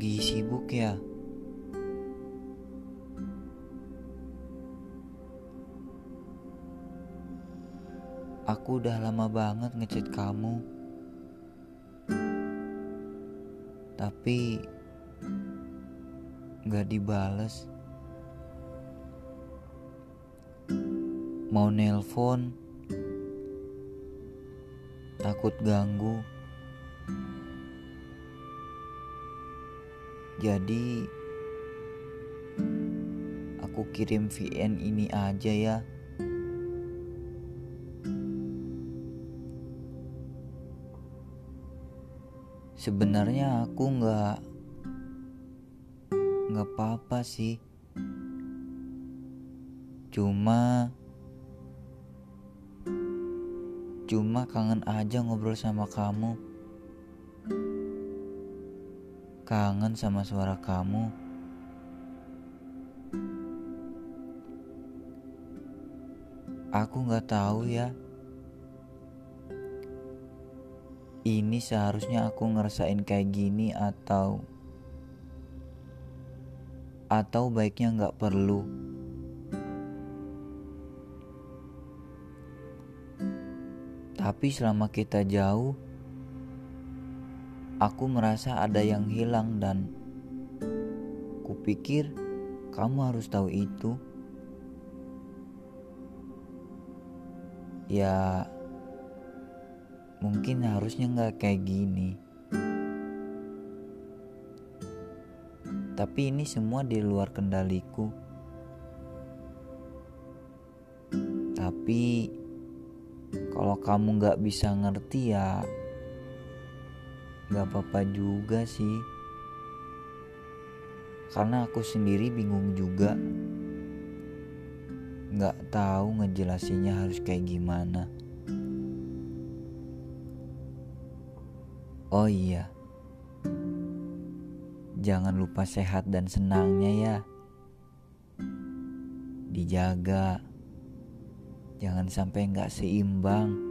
lagi sibuk ya? Aku udah lama banget ngechat kamu. Tapi gak dibales. Mau nelpon takut ganggu. Jadi aku kirim VN ini aja ya. Sebenarnya aku nggak nggak apa-apa sih. Cuma cuma kangen aja ngobrol sama kamu. Kangen sama suara kamu. Aku nggak tahu ya. Ini seharusnya aku ngerasain kayak gini atau atau baiknya nggak perlu. Tapi selama kita jauh, aku merasa ada yang hilang dan kupikir kamu harus tahu itu. Ya, mungkin harusnya nggak kayak gini. Tapi ini semua di luar kendaliku. Tapi kalau kamu nggak bisa ngerti ya nggak apa-apa juga sih. Karena aku sendiri bingung juga. Nggak tahu ngejelasinnya harus kayak gimana. Oh iya. Jangan lupa sehat dan senangnya ya. Dijaga. Jangan sampai nggak seimbang.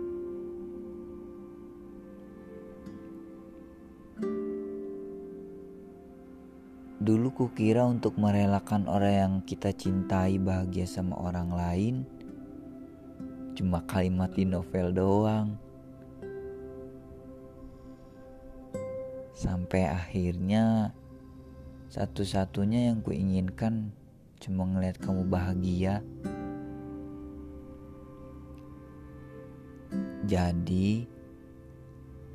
Dulu kukira untuk merelakan orang yang kita cintai bahagia sama orang lain cuma kalimat di novel doang. Sampai akhirnya satu-satunya yang kuinginkan cuma ngeliat kamu bahagia. Jadi,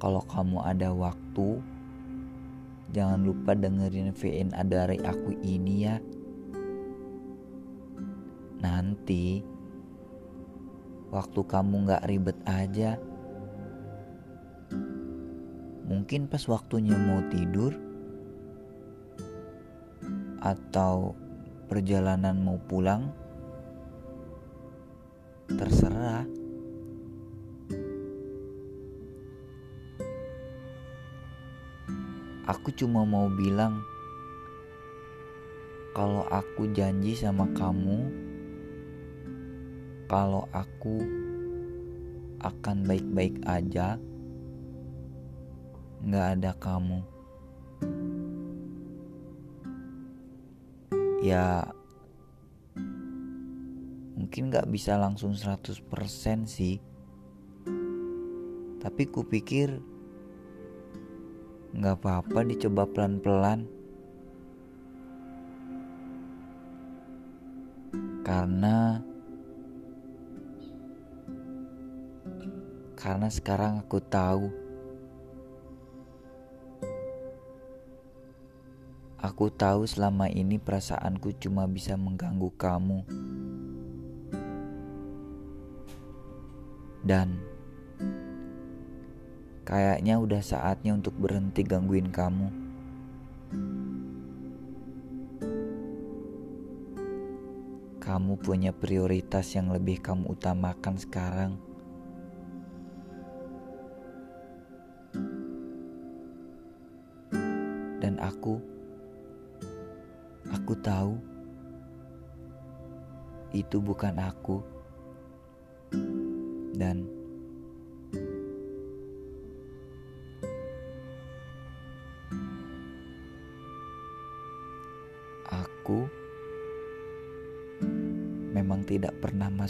kalau kamu ada waktu, Jangan lupa dengerin VN dari aku ini ya. Nanti waktu kamu gak ribet aja. Mungkin pas waktunya mau tidur atau perjalanan mau pulang. Terserah. Aku cuma mau bilang, kalau aku janji sama kamu, kalau aku akan baik-baik aja, nggak ada kamu. Ya, mungkin nggak bisa langsung 100% sih. Tapi kupikir nggak apa-apa dicoba pelan-pelan. Karena karena sekarang aku tahu. Aku tahu selama ini perasaanku cuma bisa mengganggu kamu. Dan Kayaknya udah saatnya untuk berhenti gangguin kamu. Kamu punya prioritas yang lebih kamu utamakan sekarang. Dan aku, aku tahu itu bukan aku. Dan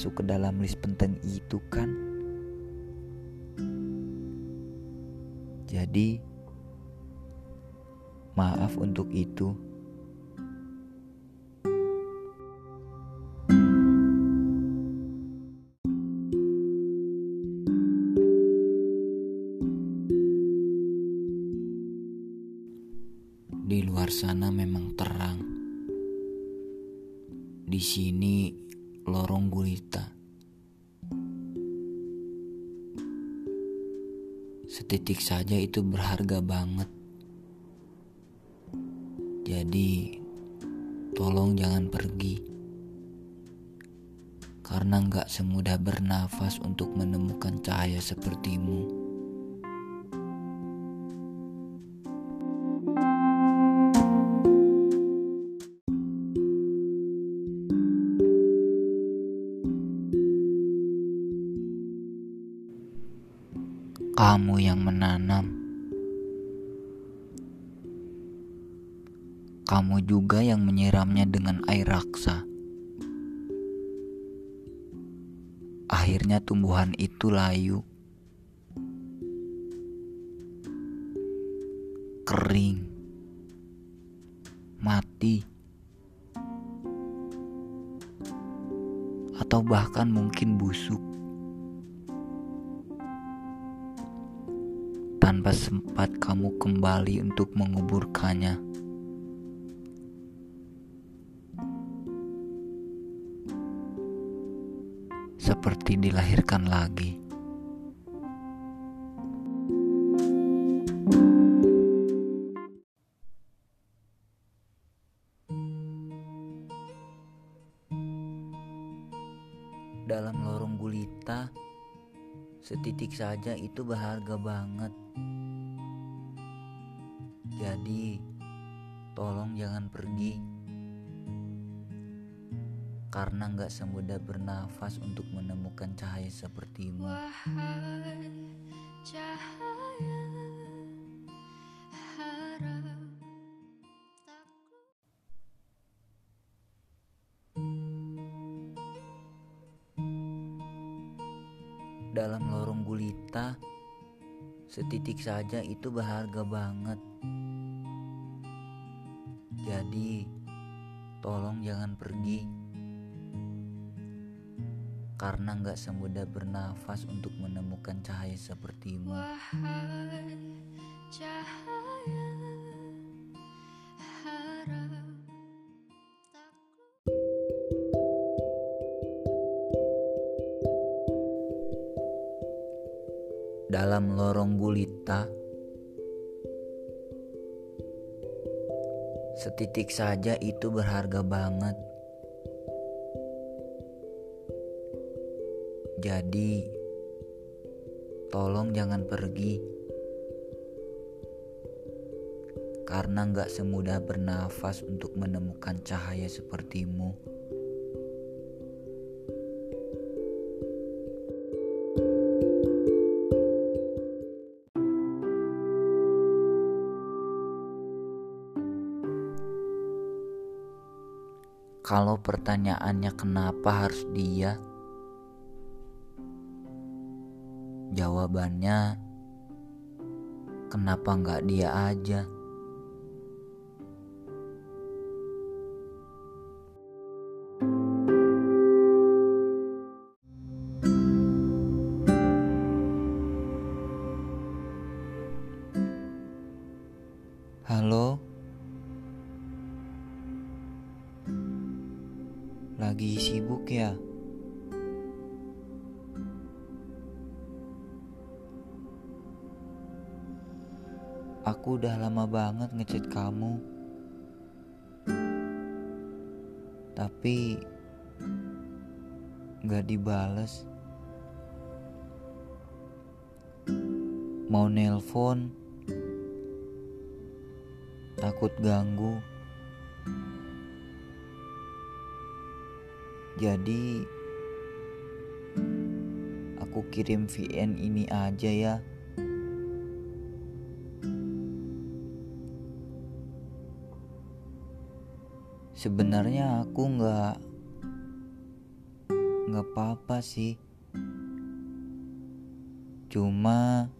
masuk ke dalam list penting itu kan? Jadi, maaf untuk itu. Di luar sana memang terang. Di sini lorong gulita. Setitik saja itu berharga banget. Jadi, tolong jangan pergi. Karena nggak semudah bernafas untuk menemukan cahaya sepertimu. Kamu juga yang menyiramnya dengan air raksa. Akhirnya, tumbuhan itu layu, kering, mati, atau bahkan mungkin busuk. tanpa sempat kamu kembali untuk menguburkannya. Seperti dilahirkan lagi. Dalam lorong gulita, Setitik saja itu berharga banget. Jadi, tolong jangan pergi. Karena nggak semudah bernafas untuk menemukan cahaya sepertimu. Wahai cahaya harap dalam lorong gulita, setitik saja itu berharga banget. Jadi, tolong jangan pergi. Karena nggak semudah bernafas untuk menemukan cahaya sepertimu. Wahai cahaya dalam lorong gulita. Setitik saja itu berharga banget. Jadi, tolong jangan pergi. Karena gak semudah bernafas untuk menemukan cahaya sepertimu. Kalau pertanyaannya kenapa harus dia? Jawabannya kenapa nggak dia aja? Halo? Lagi sibuk ya? Aku udah lama banget ngechat kamu. Tapi gak dibales. Mau nelpon takut ganggu. Jadi aku kirim VN ini aja ya. Sebenarnya aku nggak nggak apa-apa sih. Cuma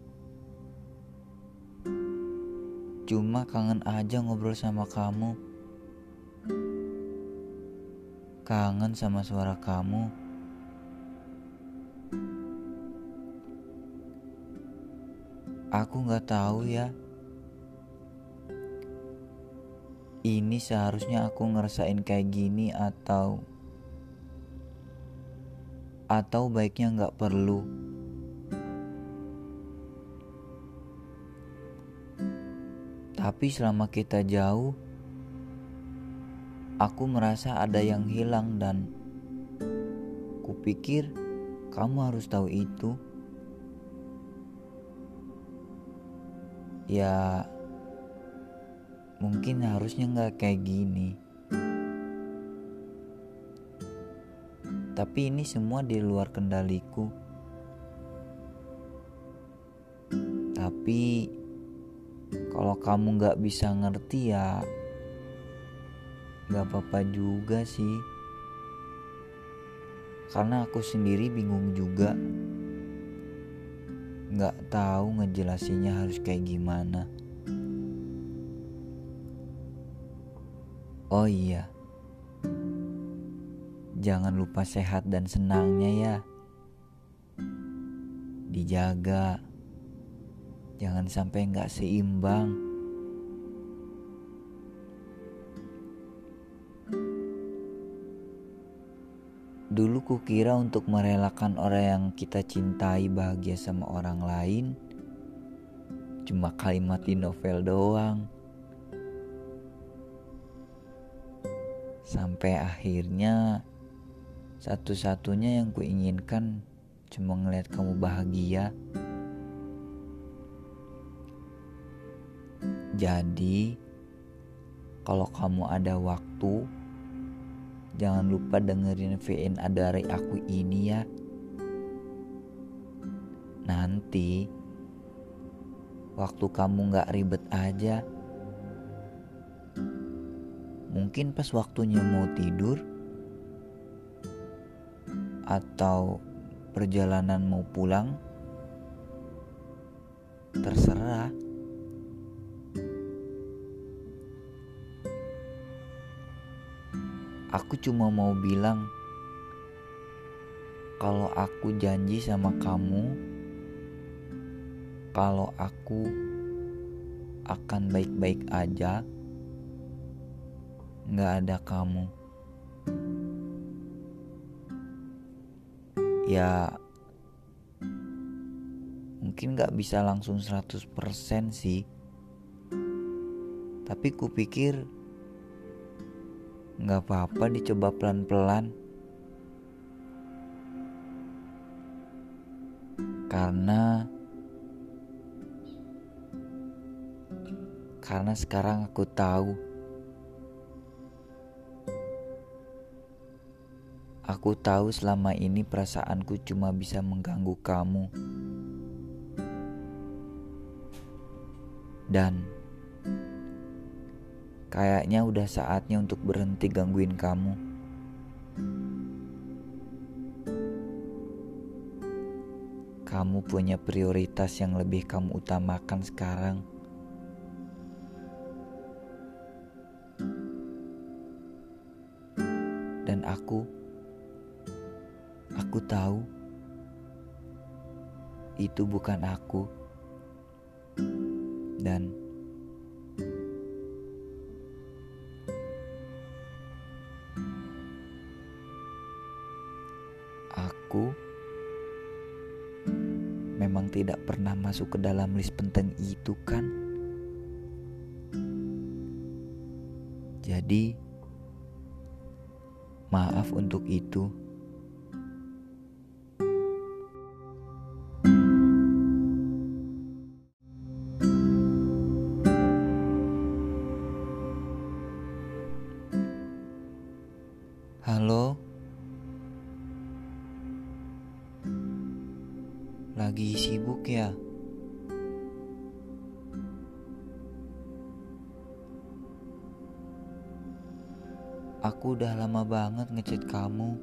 cuma kangen aja ngobrol sama kamu. Kangen sama suara kamu. Aku nggak tahu ya ini seharusnya aku ngerasain kayak gini atau atau baiknya nggak perlu. Tapi selama kita jauh, aku merasa ada yang hilang dan kupikir kamu harus tahu itu. Ya, mungkin harusnya nggak kayak gini. Tapi ini semua di luar kendaliku. Tapi kalau kamu nggak bisa ngerti ya nggak apa-apa juga sih. Karena aku sendiri bingung juga. Nggak tahu ngejelasinnya harus kayak gimana. Oh iya, jangan lupa sehat dan senangnya ya. Dijaga, jangan sampai nggak seimbang. Dulu kukira untuk merelakan orang yang kita cintai bahagia sama orang lain cuma kalimat di novel doang. Sampai akhirnya satu-satunya yang kuinginkan cuma ngeliat kamu bahagia. Jadi, kalau kamu ada waktu, jangan lupa dengerin VNA dari aku ini ya. Nanti, waktu kamu gak ribet aja, mungkin pas waktunya mau tidur atau perjalanan mau pulang terserah. Aku cuma mau bilang kalau aku janji sama kamu kalau aku akan baik-baik aja nggak ada kamu. Ya mungkin nggak bisa langsung 100% sih. Tapi kupikir nggak apa-apa dicoba pelan-pelan. Karena karena sekarang aku tahu Aku tahu selama ini perasaanku cuma bisa mengganggu kamu. Dan kayaknya udah saatnya untuk berhenti gangguin kamu. Kamu punya prioritas yang lebih kamu utamakan sekarang. Dan aku Aku tahu itu bukan aku, dan aku memang tidak pernah masuk ke dalam list penting itu, kan? Jadi, maaf untuk itu. Lagi sibuk ya? Aku udah lama banget ngechat kamu.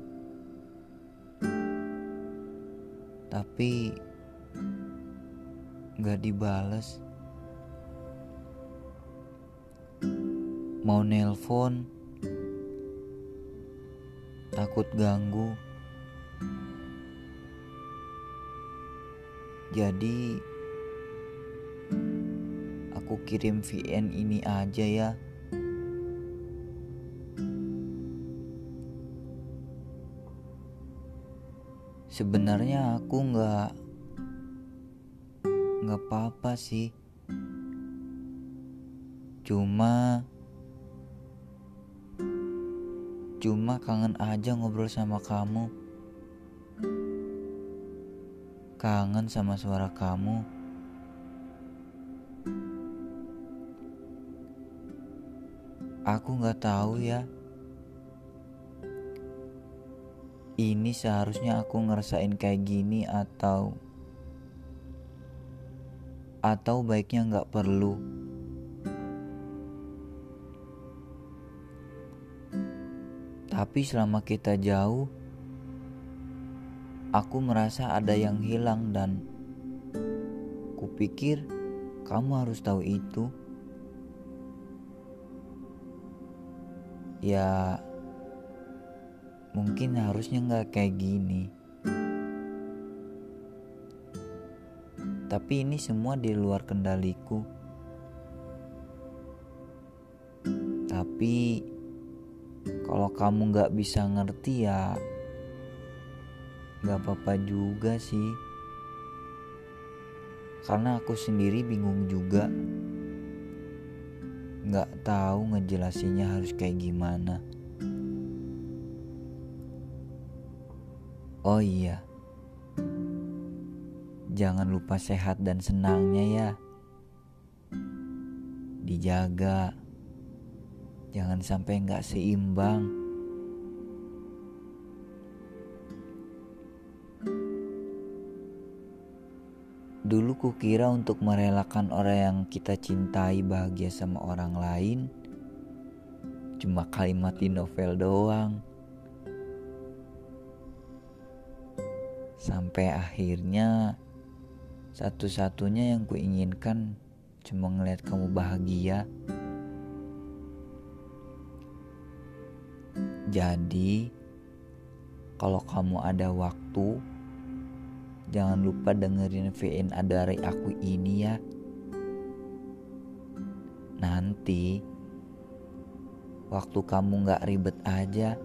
Tapi gak dibales. Mau nelpon, takut ganggu. Jadi aku kirim VN ini aja ya. Sebenarnya aku nggak nggak apa-apa sih. Cuma cuma kangen aja ngobrol sama kamu. Kangen sama suara kamu. Aku nggak tahu ya. ini seharusnya aku ngerasain kayak gini atau atau baiknya nggak perlu tapi selama kita jauh aku merasa ada yang hilang dan kupikir kamu harus tahu itu ya mungkin harusnya nggak kayak gini. Tapi ini semua di luar kendaliku. Tapi kalau kamu nggak bisa ngerti ya nggak apa-apa juga sih. Karena aku sendiri bingung juga. Nggak tahu ngejelasinnya harus kayak gimana. Oh iya, jangan lupa sehat dan senangnya ya. Dijaga, jangan sampai nggak seimbang. Dulu kukira untuk merelakan orang yang kita cintai bahagia sama orang lain cuma kalimat di novel doang. Sampai akhirnya satu-satunya yang kuinginkan cuma ngeliat kamu bahagia. Jadi, kalau kamu ada waktu, jangan lupa dengerin VN dari aku ini ya. Nanti, waktu kamu gak ribet aja,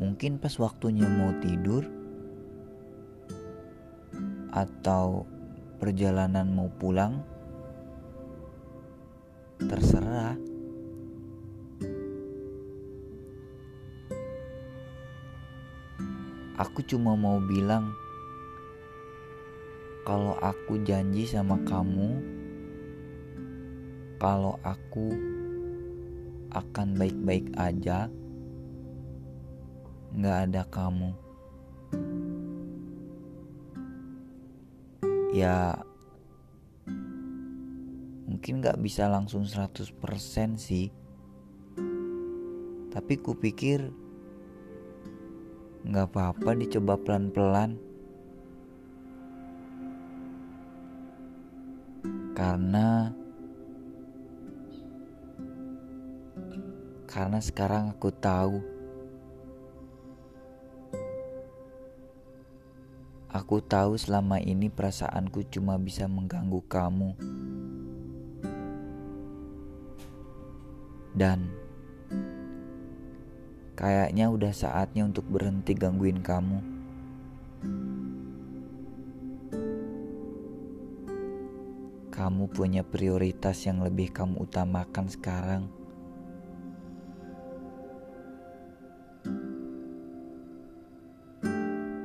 mungkin pas waktunya mau tidur atau perjalanan mau pulang terserah aku cuma mau bilang kalau aku janji sama kamu kalau aku akan baik-baik aja nggak ada kamu. Ya mungkin nggak bisa langsung 100% sih. Tapi kupikir nggak apa-apa dicoba pelan-pelan. Karena karena sekarang aku tahu Aku tahu selama ini perasaanku cuma bisa mengganggu kamu. Dan kayaknya udah saatnya untuk berhenti gangguin kamu. Kamu punya prioritas yang lebih kamu utamakan sekarang.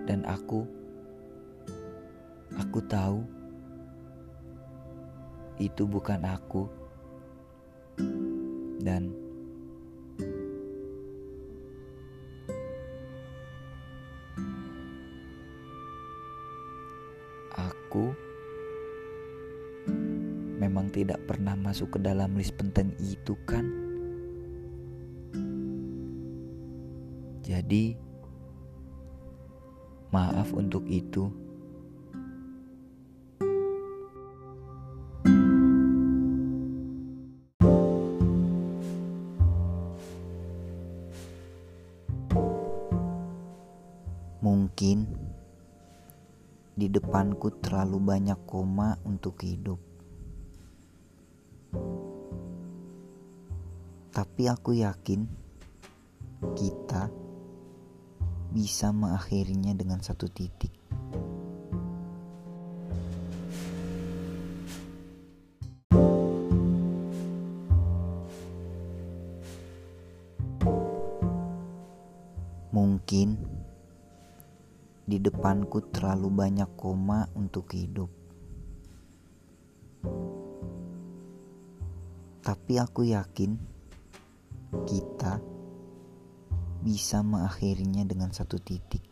Dan aku Aku tahu itu bukan aku, dan masuk ke dalam list penting itu kan? Jadi, maaf untuk itu. Mungkin di depanku terlalu banyak koma untuk hidup. Tapi aku yakin kita bisa mengakhirinya dengan satu titik. Mungkin di depanku terlalu banyak koma untuk hidup. Tapi aku yakin kita bisa mengakhirinya dengan satu titik.